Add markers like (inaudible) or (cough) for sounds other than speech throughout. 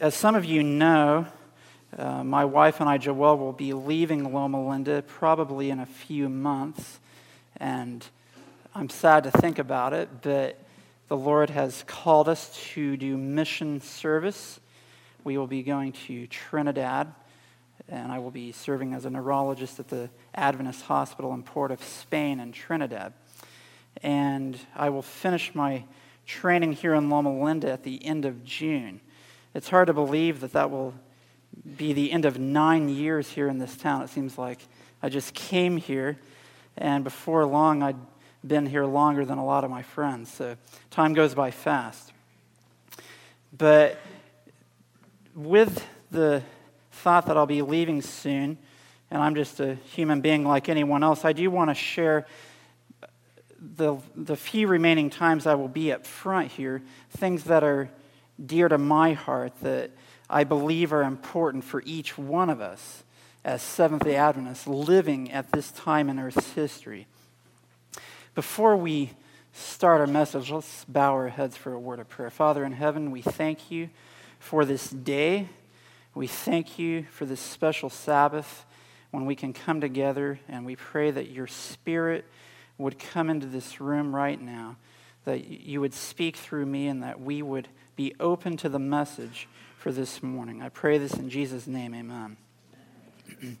as some of you know, uh, my wife and I, Joelle, will be leaving Loma Linda probably in a few months. And I'm sad to think about it, but the Lord has called us to do mission service. We will be going to Trinidad, and I will be serving as a neurologist at the Adventist Hospital in Port of Spain in Trinidad. And I will finish my training here in Loma Linda at the end of June. It's hard to believe that that will be the end of nine years here in this town. It seems like I just came here, and before long, I'd been here longer than a lot of my friends. So time goes by fast. But with the thought that I'll be leaving soon, and I'm just a human being like anyone else, I do want to share the, the few remaining times I will be up front here, things that are dear to my heart that I believe are important for each one of us as Seventh day Adventists living at this time in Earth's history. Before we start our message, let's bow our heads for a word of prayer. Father in heaven, we thank you for this day. We thank you for this special Sabbath when we can come together, and we pray that your Spirit would come into this room right now, that you would speak through me, and that we would be open to the message for this morning. I pray this in Jesus' name, amen. (clears throat)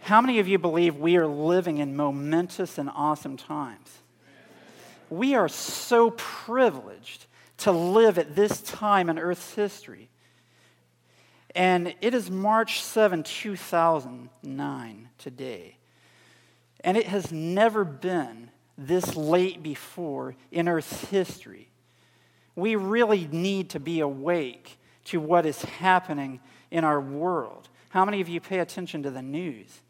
How many of you believe we are living in momentous and awesome times? We are so privileged to live at this time in Earth's history. And it is March 7, 2009 today. And it has never been this late before in Earth's history we really need to be awake to what is happening in our world. How many of you pay attention to the news?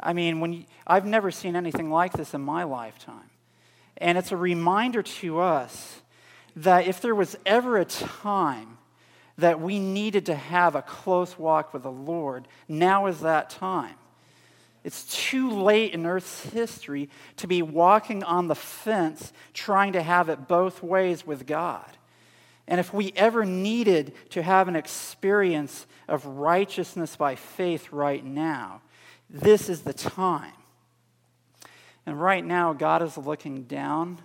I mean, when you, I've never seen anything like this in my lifetime. And it's a reminder to us that if there was ever a time that we needed to have a close walk with the Lord, now is that time. It's too late in Earth's history to be walking on the fence trying to have it both ways with God. And if we ever needed to have an experience of righteousness by faith right now, this is the time. And right now, God is looking down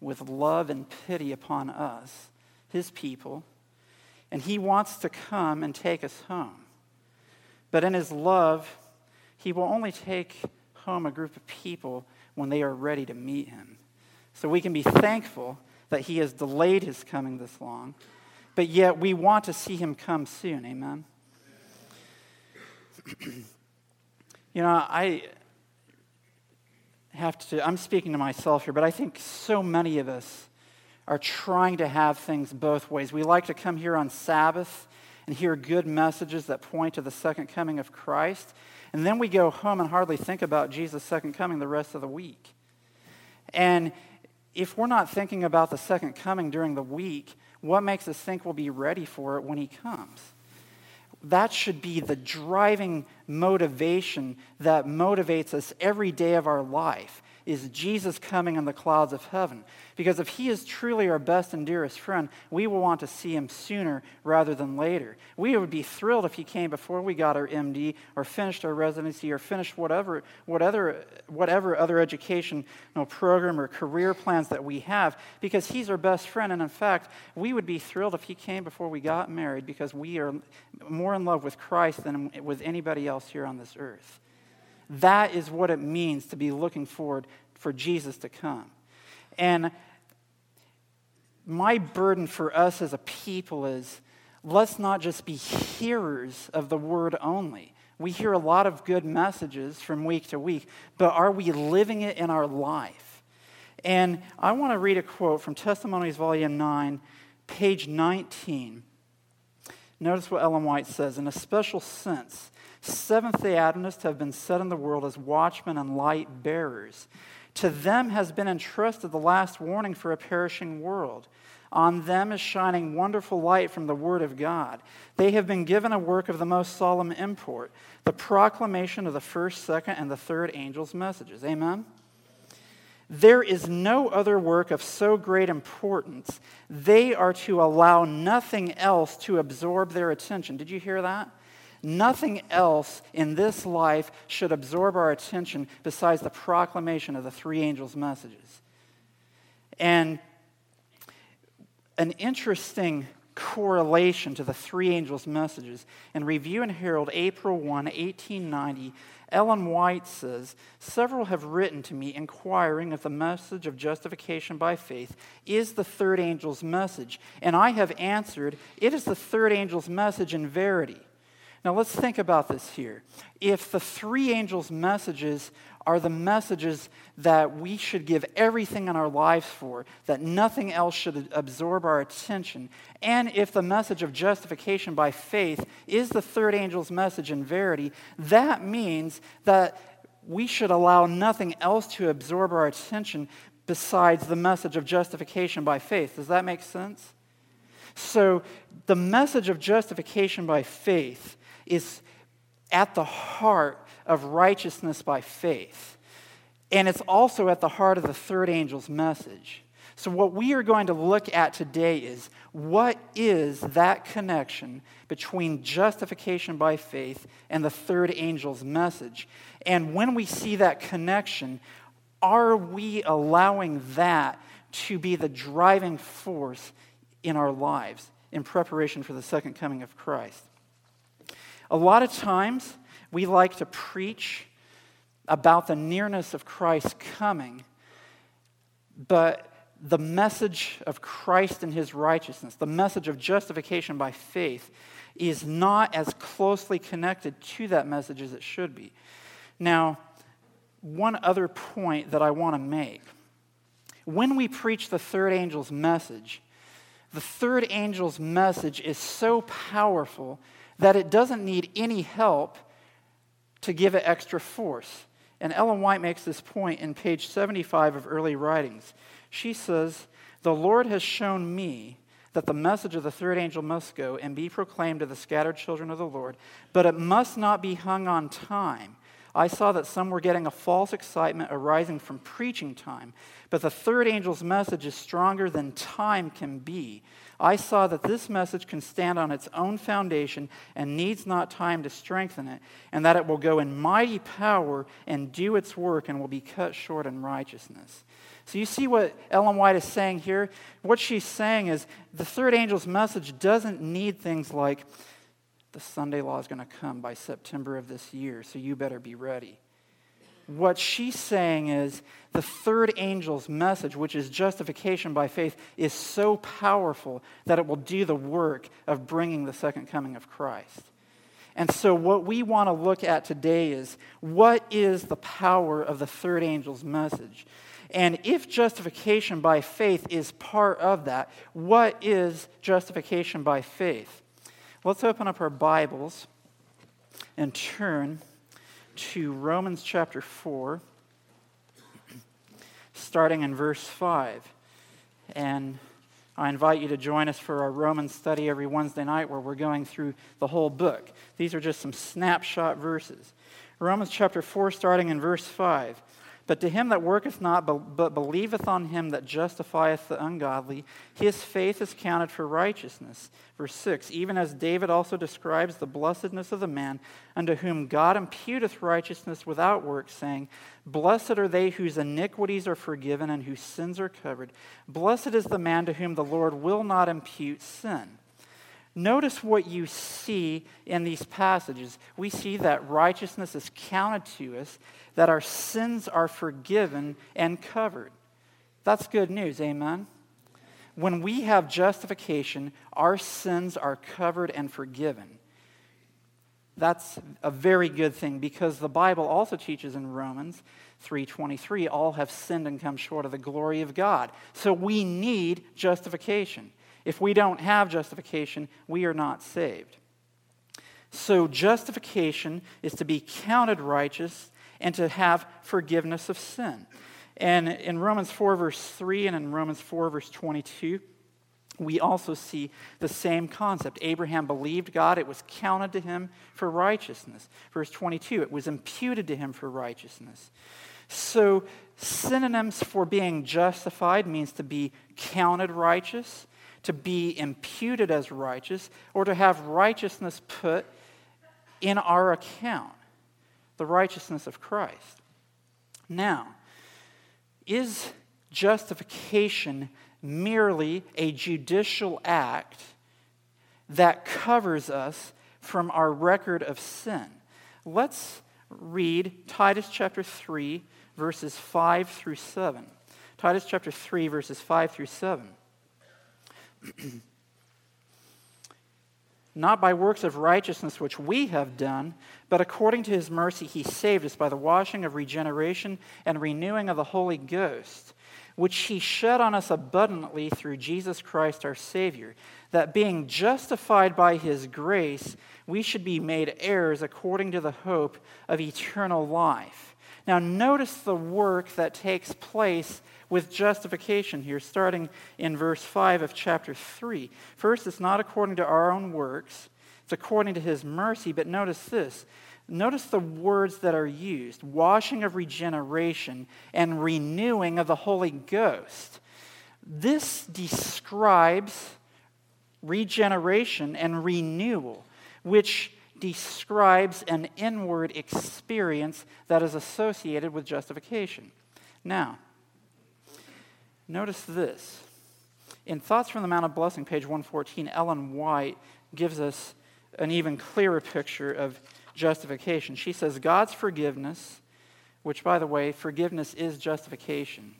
with love and pity upon us, his people, and he wants to come and take us home. But in his love, he will only take home a group of people when they are ready to meet him. So we can be thankful that he has delayed his coming this long, but yet we want to see him come soon. Amen. (clears throat) you know, I have to, I'm speaking to myself here, but I think so many of us are trying to have things both ways. We like to come here on Sabbath and hear good messages that point to the second coming of Christ. And then we go home and hardly think about Jesus' second coming the rest of the week. And if we're not thinking about the second coming during the week, what makes us think we'll be ready for it when he comes? That should be the driving motivation that motivates us every day of our life is Jesus coming in the clouds of heaven. Because if he is truly our best and dearest friend, we will want to see him sooner rather than later. We would be thrilled if he came before we got our MD or finished our residency or finished whatever, whatever, whatever other education you know, program or career plans that we have, because he's our best friend. And in fact, we would be thrilled if he came before we got married because we are more in love with Christ than with anybody else here on this earth. That is what it means to be looking forward for Jesus to come. And my burden for us as a people is let's not just be hearers of the word only. We hear a lot of good messages from week to week, but are we living it in our life? And I want to read a quote from Testimonies, Volume 9, page 19. Notice what Ellen White says In a special sense, Seventh day Adventists have been set in the world as watchmen and light bearers. To them has been entrusted the last warning for a perishing world. On them is shining wonderful light from the Word of God. They have been given a work of the most solemn import the proclamation of the first, second, and the third angel's messages. Amen? There is no other work of so great importance. They are to allow nothing else to absorb their attention. Did you hear that? Nothing else in this life should absorb our attention besides the proclamation of the three angels' messages. And an interesting correlation to the three angels' messages. In Review and Herald, April 1, 1890, Ellen White says Several have written to me inquiring if the message of justification by faith is the third angel's message. And I have answered, It is the third angel's message in verity. Now let's think about this here. If the three angels' messages are the messages that we should give everything in our lives for, that nothing else should absorb our attention, and if the message of justification by faith is the third angel's message in verity, that means that we should allow nothing else to absorb our attention besides the message of justification by faith. Does that make sense? So, the message of justification by faith is at the heart of righteousness by faith. And it's also at the heart of the third angel's message. So, what we are going to look at today is what is that connection between justification by faith and the third angel's message? And when we see that connection, are we allowing that to be the driving force in our lives in preparation for the second coming of Christ? A lot of times, we like to preach about the nearness of Christ coming, but the message of Christ and his righteousness, the message of justification by faith, is not as closely connected to that message as it should be. Now, one other point that I want to make. When we preach the third angel's message, the third angel's message is so powerful that it doesn't need any help to give it extra force. And Ellen White makes this point in page 75 of Early Writings. She says, The Lord has shown me that the message of the third angel must go and be proclaimed to the scattered children of the Lord, but it must not be hung on time. I saw that some were getting a false excitement arising from preaching time, but the third angel's message is stronger than time can be. I saw that this message can stand on its own foundation and needs not time to strengthen it, and that it will go in mighty power and do its work and will be cut short in righteousness. So you see what Ellen White is saying here? What she's saying is the third angel's message doesn't need things like the Sunday law is going to come by September of this year, so you better be ready what she's saying is the third angel's message, which is justification by faith, is so powerful that it will do the work of bringing the second coming of Christ. And so, what we want to look at today is what is the power of the third angel's message? And if justification by faith is part of that, what is justification by faith? Let's open up our Bibles and turn to Romans chapter 4, starting in verse 5. And I invite you to join us for our Romans study every Wednesday night where we're going through the whole book. These are just some snapshot verses. Romans chapter 4, starting in verse 5. But to him that worketh not, but believeth on him that justifieth the ungodly, his faith is counted for righteousness. Verse 6 Even as David also describes the blessedness of the man unto whom God imputeth righteousness without works, saying, Blessed are they whose iniquities are forgiven and whose sins are covered. Blessed is the man to whom the Lord will not impute sin. Notice what you see in these passages. We see that righteousness is counted to us, that our sins are forgiven and covered. That's good news, amen? When we have justification, our sins are covered and forgiven. That's a very good thing because the Bible also teaches in Romans 3:23 all have sinned and come short of the glory of God. So we need justification. If we don't have justification, we are not saved. So, justification is to be counted righteous and to have forgiveness of sin. And in Romans 4, verse 3, and in Romans 4, verse 22, we also see the same concept. Abraham believed God, it was counted to him for righteousness. Verse 22, it was imputed to him for righteousness. So, synonyms for being justified means to be counted righteous, to be imputed as righteous, or to have righteousness put in our account, the righteousness of Christ. Now, is justification merely a judicial act that covers us from our record of sin? Let's read Titus chapter 3, verses 5 through 7. Titus chapter 3, verses 5 through 7. (clears throat) Not by works of righteousness which we have done, but according to his mercy he saved us by the washing of regeneration and renewing of the Holy Ghost, which he shed on us abundantly through Jesus Christ our Savior, that being justified by his grace, we should be made heirs according to the hope of eternal life. Now, notice the work that takes place with justification here, starting in verse 5 of chapter 3. First, it's not according to our own works, it's according to his mercy. But notice this notice the words that are used washing of regeneration and renewing of the Holy Ghost. This describes regeneration and renewal, which describes an inward experience that is associated with justification. Now, Notice this. In Thoughts from the Mount of Blessing, page 114, Ellen White gives us an even clearer picture of justification. She says, God's forgiveness, which, by the way, forgiveness is justification.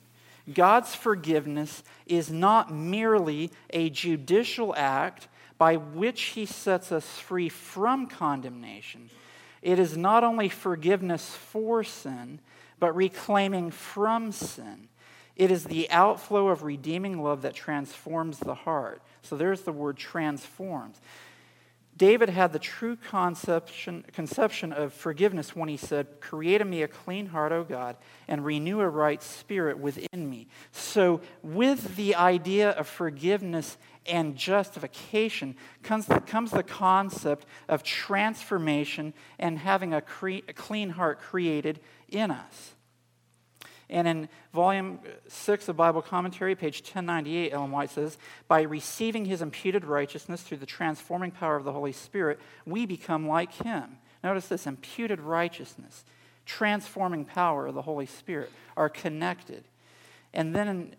God's forgiveness is not merely a judicial act by which he sets us free from condemnation. It is not only forgiveness for sin, but reclaiming from sin. It is the outflow of redeeming love that transforms the heart. So there's the word transforms. David had the true conception, conception of forgiveness when he said, Create in me a clean heart, O God, and renew a right spirit within me. So, with the idea of forgiveness and justification comes comes the concept of transformation and having a, cre- a clean heart created in us. And in volume 6 of Bible Commentary, page 1098, Ellen White says, By receiving his imputed righteousness through the transforming power of the Holy Spirit, we become like him. Notice this imputed righteousness, transforming power of the Holy Spirit are connected. And then in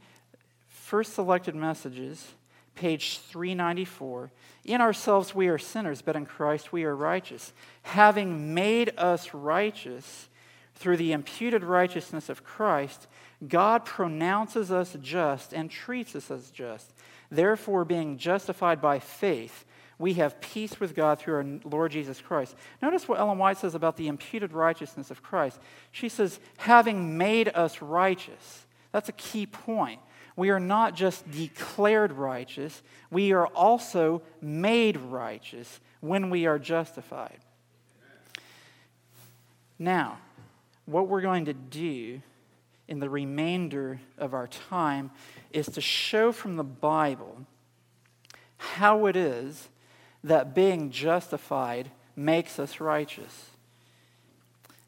First Selected Messages, page 394, in ourselves we are sinners, but in Christ we are righteous. Having made us righteous, through the imputed righteousness of Christ, God pronounces us just and treats us as just. Therefore, being justified by faith, we have peace with God through our Lord Jesus Christ. Notice what Ellen White says about the imputed righteousness of Christ. She says, having made us righteous. That's a key point. We are not just declared righteous, we are also made righteous when we are justified. Now, what we're going to do in the remainder of our time is to show from the Bible how it is that being justified makes us righteous.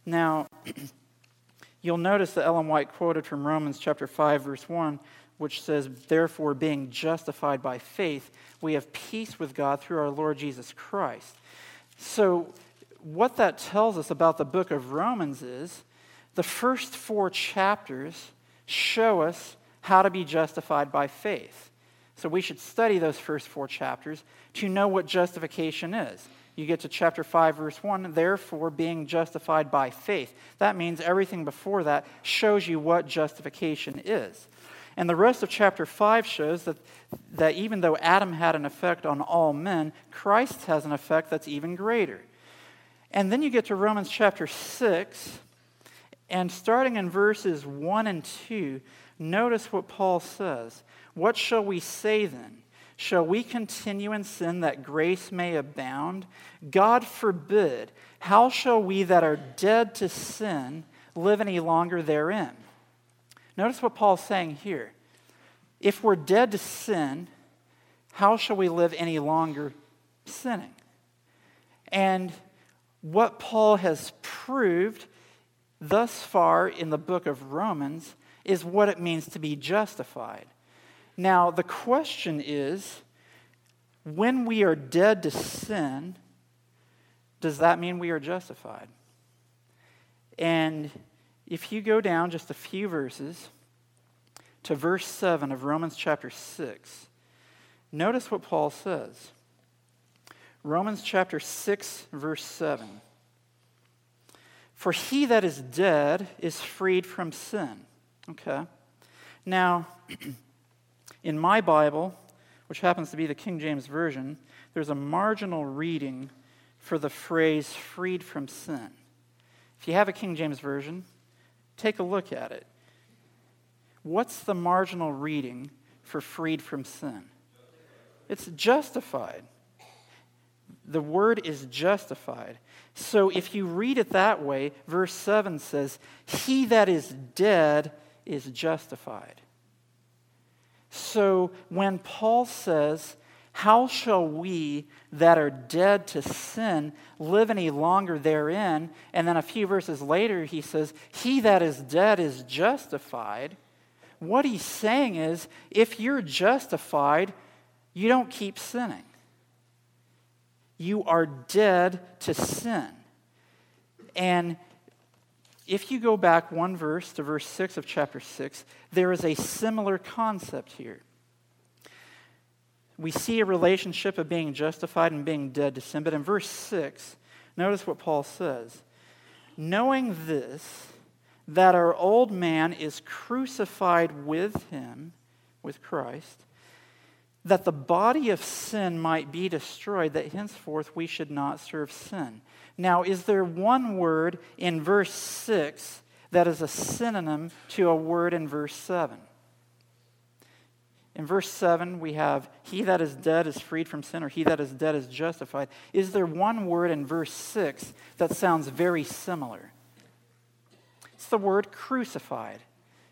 Now, (clears throat) you'll notice that Ellen White quoted from Romans chapter 5 verse 1 which says therefore being justified by faith we have peace with God through our Lord Jesus Christ. So what that tells us about the book of Romans is the first four chapters show us how to be justified by faith. So we should study those first four chapters to know what justification is. You get to chapter 5, verse 1, therefore being justified by faith. That means everything before that shows you what justification is. And the rest of chapter 5 shows that, that even though Adam had an effect on all men, Christ has an effect that's even greater. And then you get to Romans chapter 6, and starting in verses 1 and 2, notice what Paul says. What shall we say then? Shall we continue in sin that grace may abound? God forbid. How shall we that are dead to sin live any longer therein? Notice what Paul's saying here. If we're dead to sin, how shall we live any longer sinning? And what Paul has proved thus far in the book of Romans is what it means to be justified. Now, the question is when we are dead to sin, does that mean we are justified? And if you go down just a few verses to verse 7 of Romans chapter 6, notice what Paul says. Romans chapter 6, verse 7. For he that is dead is freed from sin. Okay. Now, (clears throat) in my Bible, which happens to be the King James Version, there's a marginal reading for the phrase freed from sin. If you have a King James Version, take a look at it. What's the marginal reading for freed from sin? It's justified. The word is justified. So if you read it that way, verse 7 says, He that is dead is justified. So when Paul says, How shall we that are dead to sin live any longer therein? And then a few verses later, he says, He that is dead is justified. What he's saying is, if you're justified, you don't keep sinning you are dead to sin. And if you go back one verse to verse 6 of chapter 6, there is a similar concept here. We see a relationship of being justified and being dead to sin, but in verse 6, notice what Paul says. Knowing this, that our old man is crucified with him, with Christ, that the body of sin might be destroyed, that henceforth we should not serve sin. Now, is there one word in verse 6 that is a synonym to a word in verse 7? In verse 7, we have, He that is dead is freed from sin, or He that is dead is justified. Is there one word in verse 6 that sounds very similar? It's the word crucified.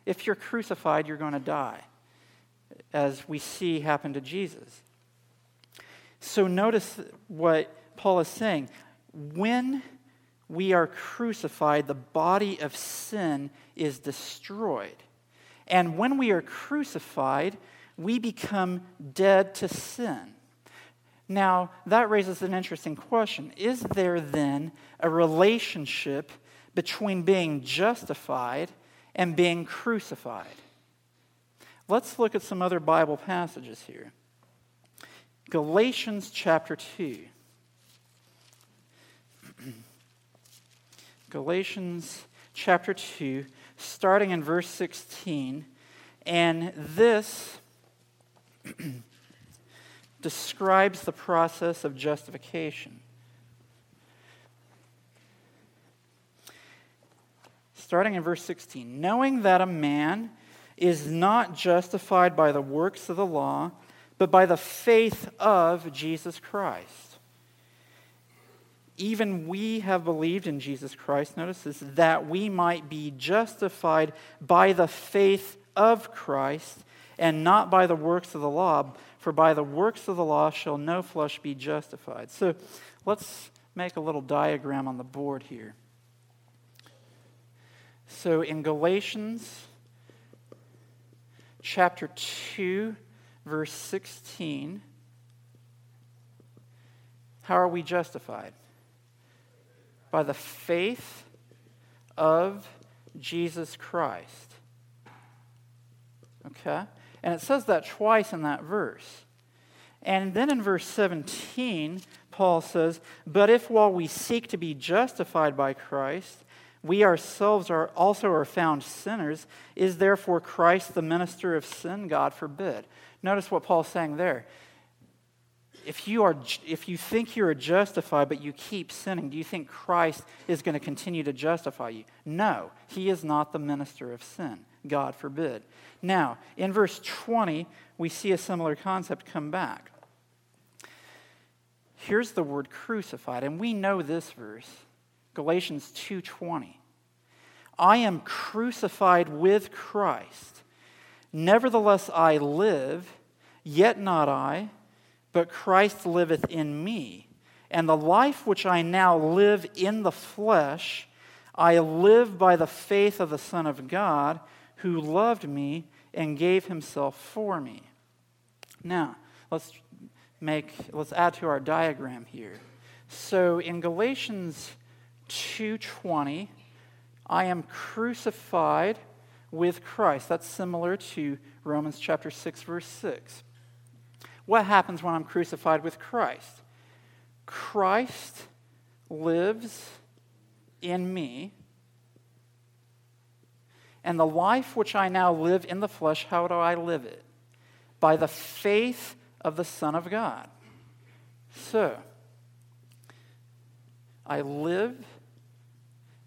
If you're crucified, you're going to die as we see happen to Jesus. So notice what Paul is saying. When we are crucified, the body of sin is destroyed. And when we are crucified, we become dead to sin. Now, that raises an interesting question. Is there then a relationship between being justified and being crucified? Let's look at some other Bible passages here. Galatians chapter 2. (clears throat) Galatians chapter 2, starting in verse 16. And this (clears throat) describes the process of justification. Starting in verse 16. Knowing that a man is not justified by the works of the law, but by the faith of Jesus Christ. Even we have believed in Jesus Christ, notice this, that we might be justified by the faith of Christ and not by the works of the law, for by the works of the law shall no flesh be justified. So let's make a little diagram on the board here. So in Galatians chapter 2, verse 16. How are we justified? By the faith of Jesus Christ. Okay? And it says that twice in that verse. And then in verse 17, Paul says, But if while we seek to be justified by Christ, we ourselves are also are found sinners, is therefore Christ the minister of sin? God forbid. Notice what Paul's saying there. If you, are, if you think you're justified but you keep sinning, do you think Christ is going to continue to justify you? No, he is not the minister of sin. God forbid. Now, in verse 20, we see a similar concept come back. Here's the word crucified, and we know this verse. Galatians 2:20. I am crucified with Christ. Nevertheless I live, yet not I, but Christ liveth in me. And the life which I now live in the flesh, I live by the faith of the Son of God who loved me and gave himself for me. Now, let's make let's add to our diagram here. So in Galatians 2:20, I am crucified with Christ. That's similar to Romans chapter 6 verse 6. What happens when I'm crucified with Christ? Christ lives in me. And the life which I now live in the flesh, how do I live it? By the faith of the Son of God. So, I live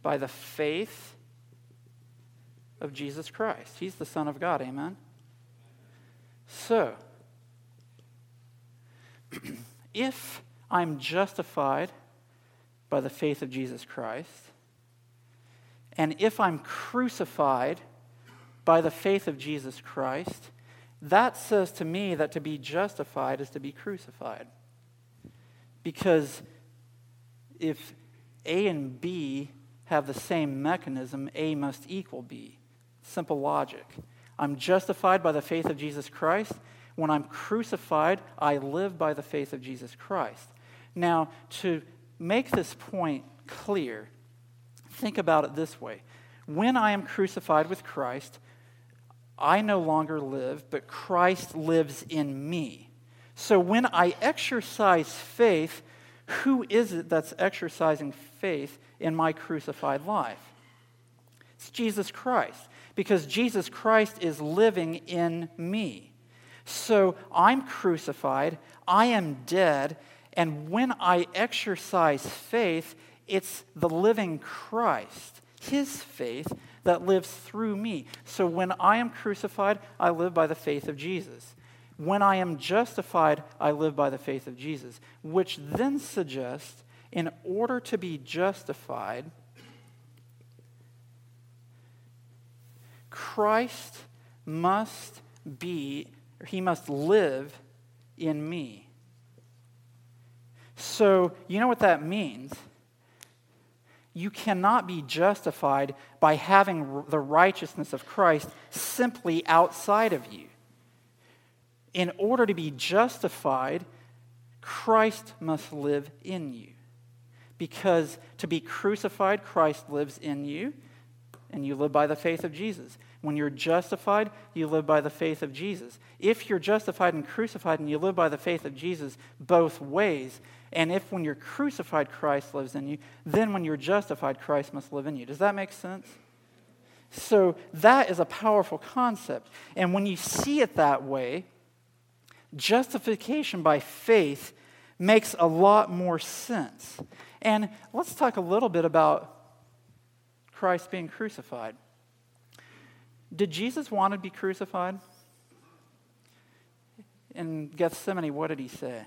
by the faith of Jesus Christ. He's the Son of God, amen? So, (clears throat) if I'm justified by the faith of Jesus Christ, and if I'm crucified by the faith of Jesus Christ, that says to me that to be justified is to be crucified. Because if A and B have the same mechanism, A must equal B. Simple logic. I'm justified by the faith of Jesus Christ. When I'm crucified, I live by the faith of Jesus Christ. Now, to make this point clear, think about it this way. When I am crucified with Christ, I no longer live, but Christ lives in me. So when I exercise faith, who is it that's exercising faith in my crucified life? It's Jesus Christ, because Jesus Christ is living in me. So I'm crucified, I am dead, and when I exercise faith, it's the living Christ, his faith, that lives through me. So when I am crucified, I live by the faith of Jesus. When I am justified, I live by the faith of Jesus, which then suggests in order to be justified, Christ must be, or he must live in me. So, you know what that means? You cannot be justified by having the righteousness of Christ simply outside of you. In order to be justified, Christ must live in you. Because to be crucified, Christ lives in you, and you live by the faith of Jesus. When you're justified, you live by the faith of Jesus. If you're justified and crucified and you live by the faith of Jesus both ways, and if when you're crucified, Christ lives in you, then when you're justified, Christ must live in you. Does that make sense? So that is a powerful concept. And when you see it that way, justification by faith makes a lot more sense. And let's talk a little bit about Christ being crucified. Did Jesus want to be crucified? In Gethsemane, what did he say?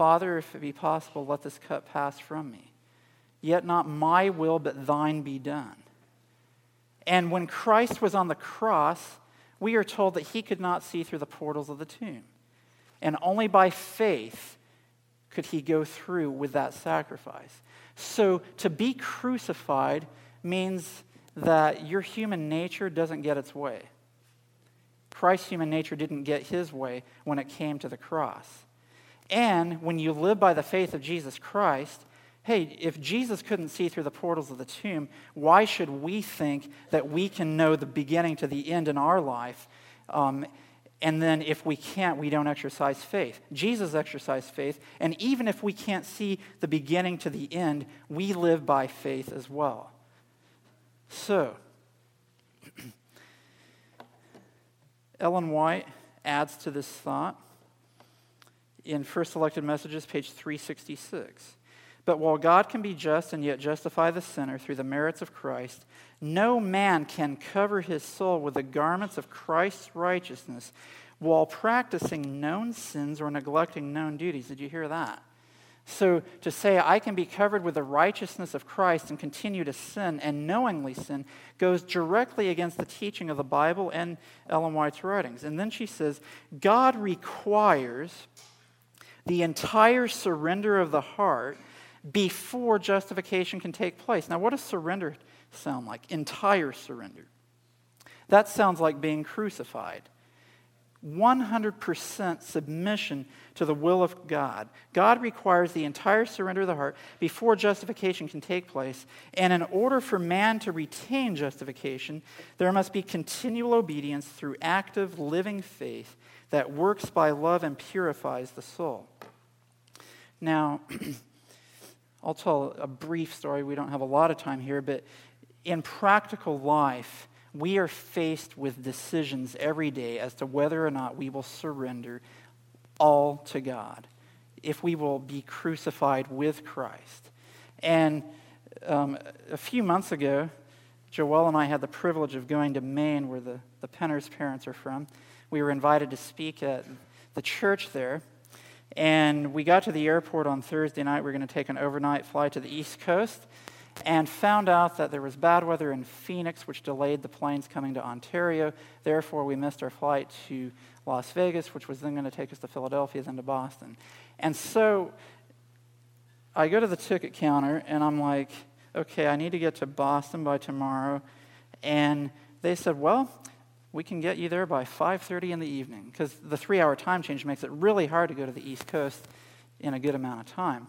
Father, if it be possible, let this cup pass from me. Yet not my will, but thine be done. And when Christ was on the cross, we are told that he could not see through the portals of the tomb. And only by faith could he go through with that sacrifice. So to be crucified means that your human nature doesn't get its way. Christ's human nature didn't get his way when it came to the cross. And when you live by the faith of Jesus Christ, hey, if Jesus couldn't see through the portals of the tomb, why should we think that we can know the beginning to the end in our life? Um, and then if we can't, we don't exercise faith. Jesus exercised faith, and even if we can't see the beginning to the end, we live by faith as well. So, (clears throat) Ellen White adds to this thought in First Selected Messages, page 366. But while God can be just and yet justify the sinner through the merits of Christ, no man can cover his soul with the garments of Christ's righteousness while practicing known sins or neglecting known duties. Did you hear that? So to say I can be covered with the righteousness of Christ and continue to sin and knowingly sin goes directly against the teaching of the Bible and Ellen White's writings. And then she says, God requires the entire surrender of the heart before justification can take place. Now, what does surrender sound like? Entire surrender. That sounds like being crucified. 100% submission to the will of God. God requires the entire surrender of the heart before justification can take place. And in order for man to retain justification, there must be continual obedience through active, living faith that works by love and purifies the soul. Now, (clears throat) I'll tell a brief story. We don't have a lot of time here, but in practical life, we are faced with decisions every day as to whether or not we will surrender all to God, if we will be crucified with Christ. And um, a few months ago, Joelle and I had the privilege of going to Maine, where the, the Penner's parents are from. We were invited to speak at the church there. And we got to the airport on Thursday night. We were going to take an overnight flight to the East Coast and found out that there was bad weather in Phoenix, which delayed the planes coming to Ontario. Therefore, we missed our flight to Las Vegas, which was then going to take us to Philadelphia, then to Boston. And so I go to the ticket counter and I'm like, okay, I need to get to Boston by tomorrow. And they said, well, we can get you there by 5.30 in the evening because the three-hour time change makes it really hard to go to the east coast in a good amount of time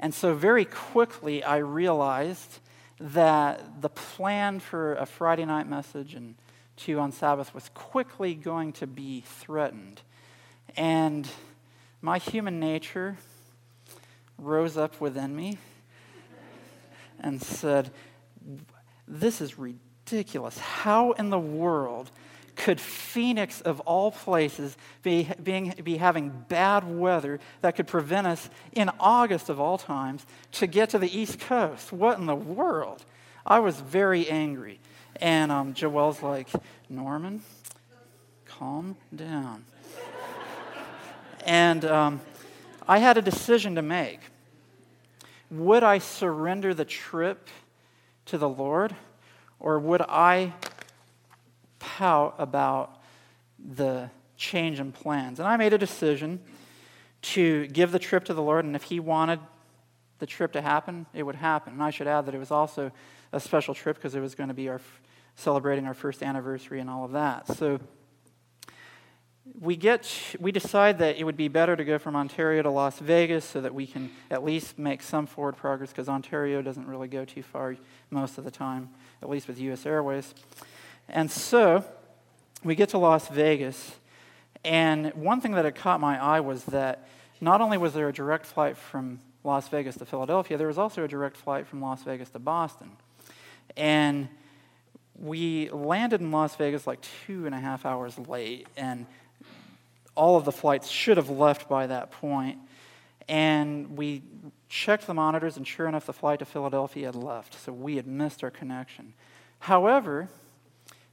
and so very quickly i realized that the plan for a friday night message and two on sabbath was quickly going to be threatened and my human nature rose up within me and said this is ridiculous. How in the world could Phoenix, of all places, be, being, be having bad weather that could prevent us in August of all times to get to the East Coast? What in the world? I was very angry. And um, Joelle's like, Norman, calm down. and um, I had a decision to make. Would I surrender the trip to the Lord? Or would I pout about the change in plans? And I made a decision to give the trip to the Lord, and if He wanted the trip to happen, it would happen. And I should add that it was also a special trip because it was going to be our celebrating our first anniversary and all of that. So we get we decide that it would be better to go from Ontario to Las Vegas so that we can at least make some forward progress because Ontario doesn't really go too far most of the time, at least with US Airways. And so we get to Las Vegas, and one thing that had caught my eye was that not only was there a direct flight from Las Vegas to Philadelphia, there was also a direct flight from Las Vegas to Boston. And we landed in Las Vegas like two and a half hours late, and all of the flights should have left by that point. And we checked the monitors, and sure enough, the flight to Philadelphia had left. So we had missed our connection. However,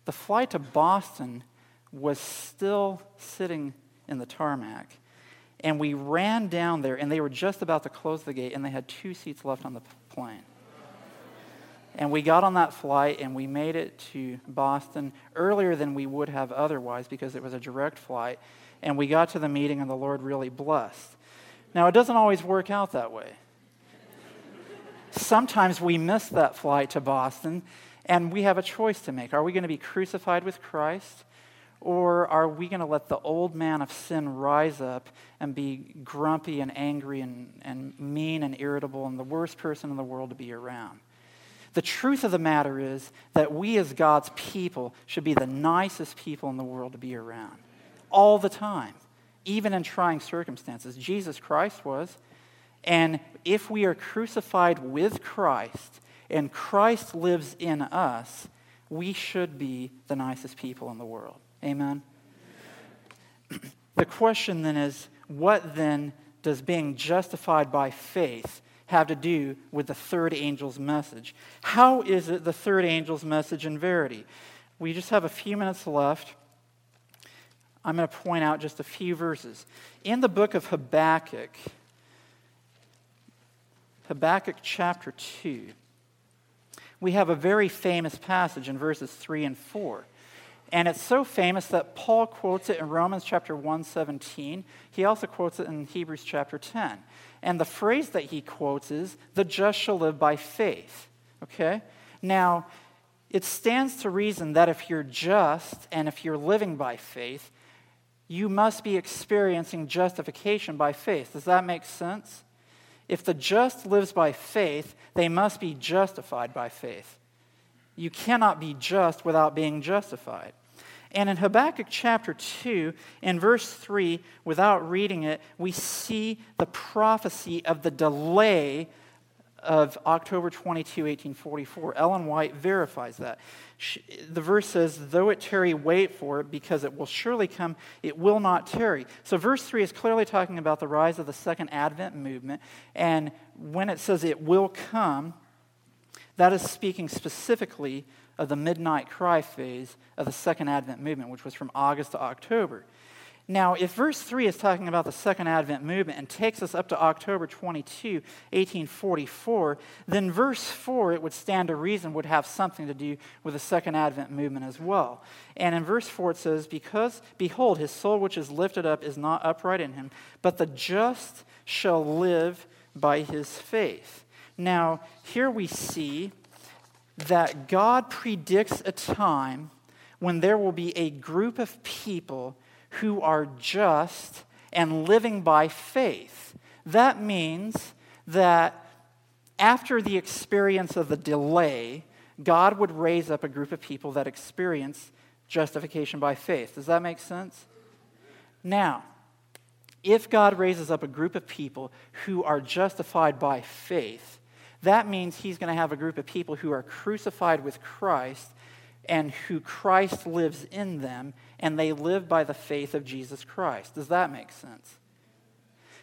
the flight to Boston was still sitting in the tarmac. And we ran down there, and they were just about to close the gate, and they had two seats left on the plane. And we got on that flight and we made it to Boston earlier than we would have otherwise because it was a direct flight and we got to the meeting, and the Lord really blessed. Now, it doesn't always work out that way. Sometimes we miss that flight to Boston, and we have a choice to make. Are we going to be crucified with Christ? Or are we going to let the old man of sin rise up and be grumpy and angry and, and mean and irritable and the worst person in the world to be around? The truth of the matter is that we, as God's people, should be the nicest people in the world to be around all the time, even in trying circumstances. Jesus Christ was. And if we are crucified with Christ and Christ lives in us, we should be the nicest people in the world. Amen? the question then is what then does being justified by faith have to do with the third angel's message? How is it the third angel's message in verity? We just have a few minutes left. I'm going to point out just a few verses. In the book of Habakkuk, Habakkuk chapter 2, we have a very famous passage in verses 3 and 4. And it's so famous that Paul quotes it in Romans chapter 117. He also quotes it in Hebrews chapter 10. And the phrase that he quotes is, the just shall live by faith. Okay? Now, it stands to reason that if you're just and if you're living by faith, you must be experiencing justification by faith. Does that make sense? If the just lives by faith, they must be justified by faith. You cannot be just without being justified. And in Habakkuk chapter 2, in verse 3, without reading it, we see the prophecy of the delay of October 22, 1844. Ellen White verifies that. She, the verse says, Though it tarry, wait for it, because it will surely come, it will not tarry. So, verse 3 is clearly talking about the rise of the second Advent movement. And when it says it will come, that is speaking specifically of the midnight cry phase of the second Advent movement, which was from August to October. Now, if verse 3 is talking about the Second Advent movement and takes us up to October 22, 1844, then verse 4, it would stand to reason, would have something to do with the Second Advent movement as well. And in verse 4, it says, Because, behold, his soul which is lifted up is not upright in him, but the just shall live by his faith. Now, here we see that God predicts a time when there will be a group of people who are just and living by faith. That means that after the experience of the delay, God would raise up a group of people that experience justification by faith. Does that make sense? Now, if God raises up a group of people who are justified by faith, that means he's going to have a group of people who are crucified with Christ and who Christ lives in them, and they live by the faith of Jesus Christ. Does that make sense?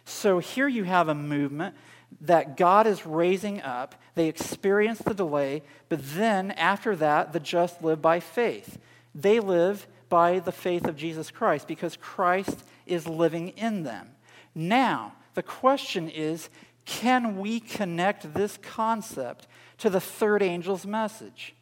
So here you have a movement that God is raising up. They experience the delay, but then after that, the just live by faith. They live by the faith of Jesus Christ because Christ is living in them. Now, the question is can we connect this concept to the third angel's message?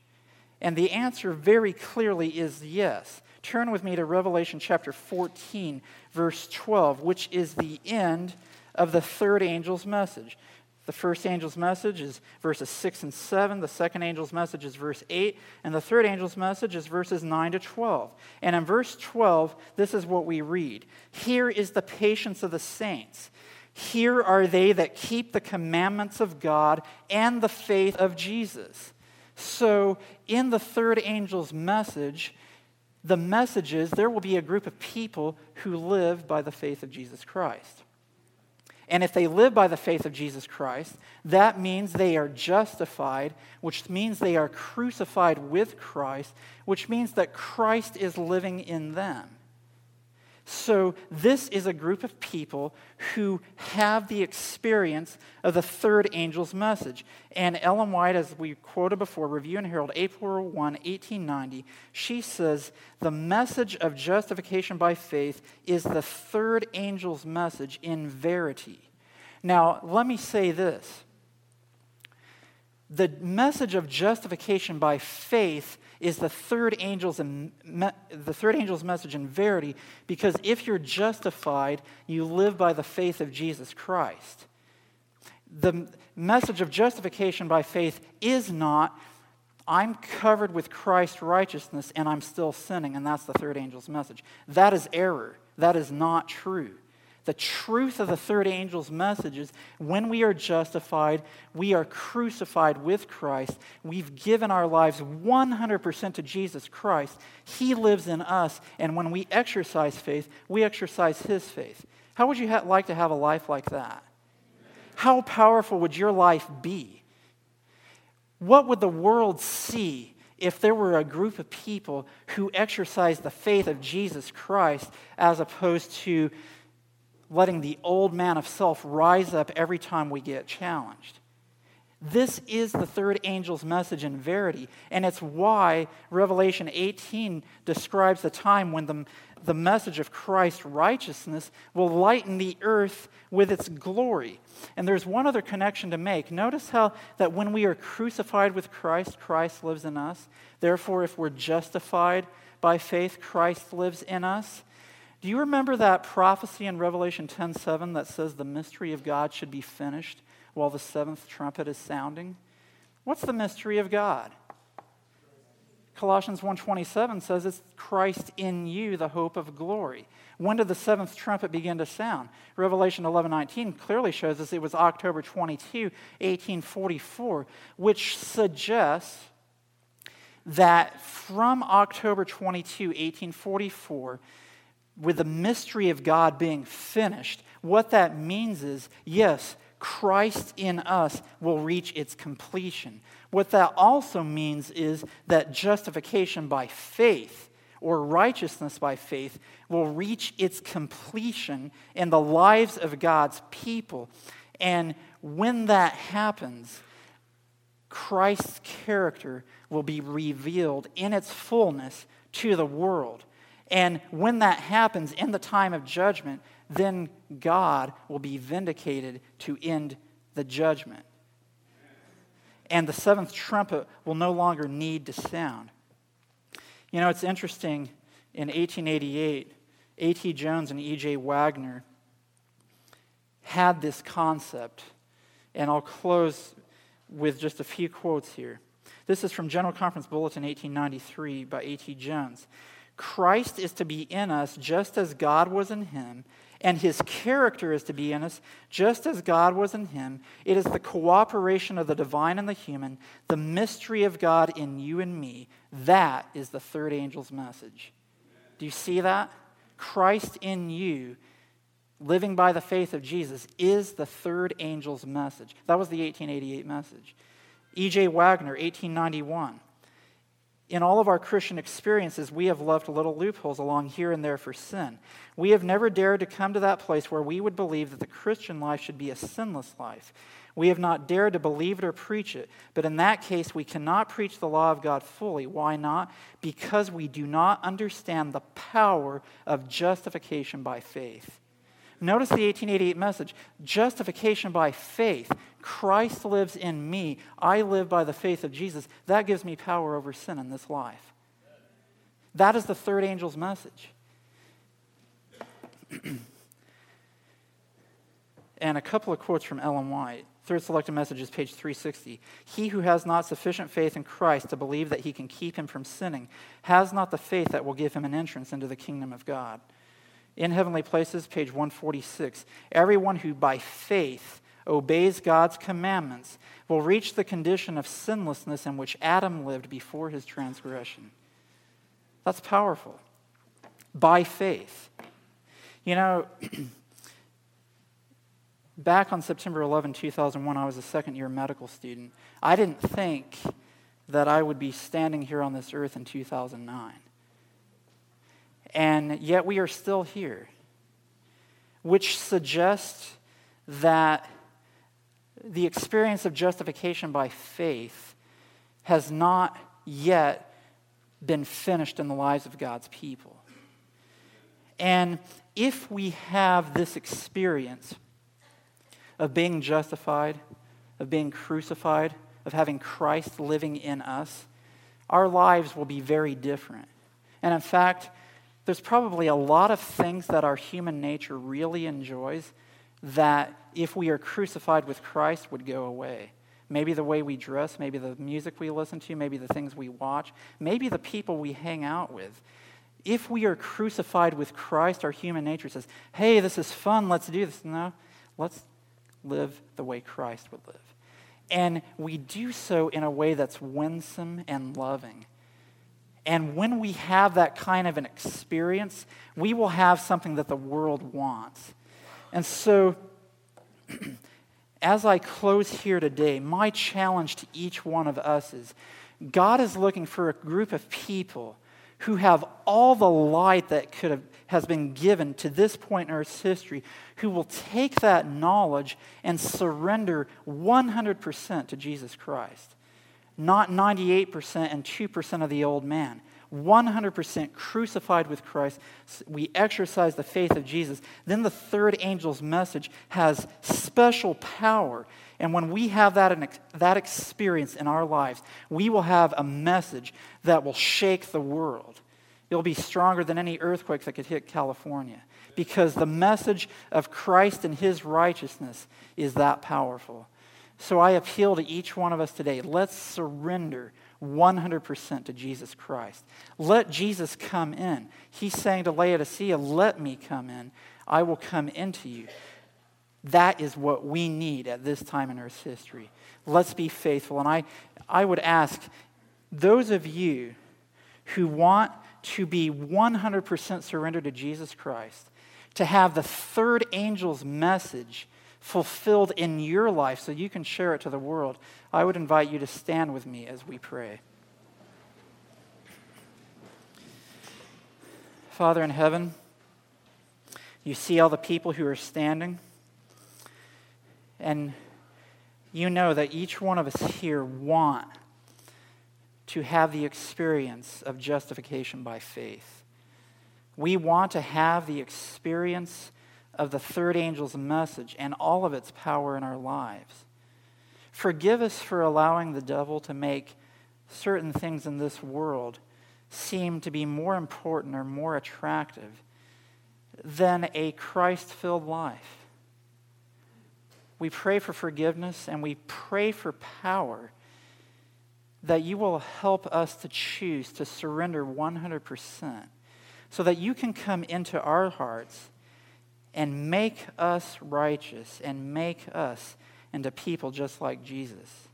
And the answer very clearly is yes. Turn with me to Revelation chapter 14, verse 12, which is the end of the third angel's message. The first angel's message is verses 6 and 7. The second angel's message is verse 8. And the third angel's message is verses 9 to 12. And in verse 12, this is what we read Here is the patience of the saints. Here are they that keep the commandments of God and the faith of Jesus. So, in the third angel's message, the message is there will be a group of people who live by the faith of Jesus Christ. And if they live by the faith of Jesus Christ, that means they are justified, which means they are crucified with Christ, which means that Christ is living in them. So, this is a group of people who have the experience of the third angel's message. And Ellen White, as we quoted before, Review and Herald, April 1, 1890, she says, The message of justification by faith is the third angel's message in verity. Now, let me say this the message of justification by faith is the third angel's the third angel's message in verity because if you're justified you live by the faith of Jesus Christ. The message of justification by faith is not I'm covered with Christ's righteousness and I'm still sinning and that's the third angel's message. That is error. That is not true the truth of the third angel's message is when we are justified, we are crucified with Christ. We've given our lives 100% to Jesus Christ. He lives in us. And when we exercise faith, we exercise His faith. How would you ha- like to have a life like that? How powerful would your life be? What would the world see if there were a group of people who exercised the faith of Jesus Christ as opposed to letting the old man of self rise up every time we get challenged. This is the third angel's message in verity, and it's why Revelation 18 describes the time when the, the message of Christ's righteousness will lighten the earth with its glory. And there's one other connection to make. Notice how that when we are crucified with Christ, Christ lives in us. Therefore, if we're justified by faith, Christ lives in us. Do you remember that prophecy in Revelation 10:7 that says the mystery of God should be finished while the seventh trumpet is sounding? What's the mystery of God? Colossians 1:27 says it's Christ in you, the hope of glory. When did the seventh trumpet begin to sound? Revelation 11:19 clearly shows us it was October 22, 1844, which suggests that from October 22, 1844, with the mystery of God being finished, what that means is yes, Christ in us will reach its completion. What that also means is that justification by faith or righteousness by faith will reach its completion in the lives of God's people. And when that happens, Christ's character will be revealed in its fullness to the world. And when that happens in the time of judgment, then God will be vindicated to end the judgment. And the seventh trumpet will no longer need to sound. You know, it's interesting. In 1888, A.T. Jones and E.J. Waggoner had this concept. And I'll close with just a few quotes here. This is from General Conference Bulletin 1893 by A.T. Jones. Christ is to be in us just as God was in him, and his character is to be in us just as God was in him. It is the cooperation of the divine and the human, the mystery of God in you and me. That is the third angel's message. Do you see that? Christ in you, living by the faith of Jesus, is the third angel's message. That was the 1888 message. E.J. Waggoner, 1891. In all of our Christian experiences, we have left little loopholes along here and there for sin. We have never dared to come to that place where we would believe that the Christian life should be a sinless life. We have not dared to believe it or preach it. But in that case, we cannot preach the law of God fully. Why not? Because we do not understand the power of justification by faith. Notice the 1888 message justification by faith. Christ lives in me. I live by the faith of Jesus. That gives me power over sin in this life. That is the third angel's message. (clears throat) and a couple of quotes from Ellen White. Third selected message is page 360. He who has not sufficient faith in Christ to believe that he can keep him from sinning has not the faith that will give him an entrance into the kingdom of God. In Heavenly Places, page 146, everyone who by faith obeys God's commandments will reach the condition of sinlessness in which Adam lived before his transgression. That's powerful. By faith. You know, (clears throat) back on September 11, 2001, I was a second year medical student. I didn't think that I would be standing here on this earth in 2009 and yet we are still here, which suggests that the experience of justification by faith has not yet been finished in the lives of God's people. And if we have this experience of being justified, of being crucified, of having Christ living in us, our lives will be very different. And in fact, there's probably a lot of things that our human nature really enjoys that, if we are crucified with Christ, would go away. Maybe the way we dress, maybe the music we listen to, maybe the things we watch, maybe the people we hang out with. If we are crucified with Christ, our human nature says, hey, this is fun, let's do this. No, let's live the way Christ would live. And we do so in a way that's winsome and loving. And when we have that kind of an experience, we will have something that the world wants. And so, (clears throat) as I close here today, my challenge to each one of us is God is looking for a group of people who have all the light that could have, has been given to this point in Earth's history, who will take that knowledge and surrender 100% to Jesus Christ not 98% and 2% of the old man. 100% crucified with Christ. We exercise the faith of Jesus. Then the third angel's message has special power. And when we have that, that experience in our lives, we will have a message that will shake the world. It'll be stronger than any earthquake that could hit California because the message of Christ and his righteousness is that powerful. So I appeal to each one of us today let's surrender 100% to Jesus Christ. Let Jesus come in. He's saying to Laodicea, Let me come in. I will come into you. That is what we need at this time in Earth's history. Let's be faithful. And I, I would ask those of you who want to be 100% surrendered to Jesus Christ, to have the third angel's message fulfilled in your life so you can share it to the world, I would invite you to stand with me as we pray. Father in heaven, you see all the people who are standing, and you know that each one of us here want to have the experience of justification by faith. We want to have the experience of the third angel's message and all of its power in our lives. Forgive us for allowing the devil to make certain things in this world seem to be more important or more attractive than a Christ filled life. We pray for forgiveness and we pray for power that you will help us to choose to surrender 100% so that you can come into our hearts and make us righteous and make us into people just like Jesus.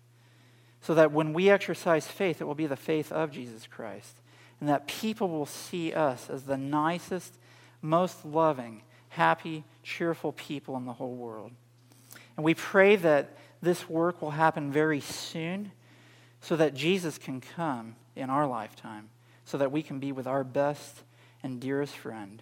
So that when we exercise faith, it will be the faith of Jesus Christ. And that people will see us as the nicest, most loving, happy, cheerful people in the whole world. And we pray that this work will happen very soon so that Jesus can come in our lifetime, so that we can be with our best and dearest friend.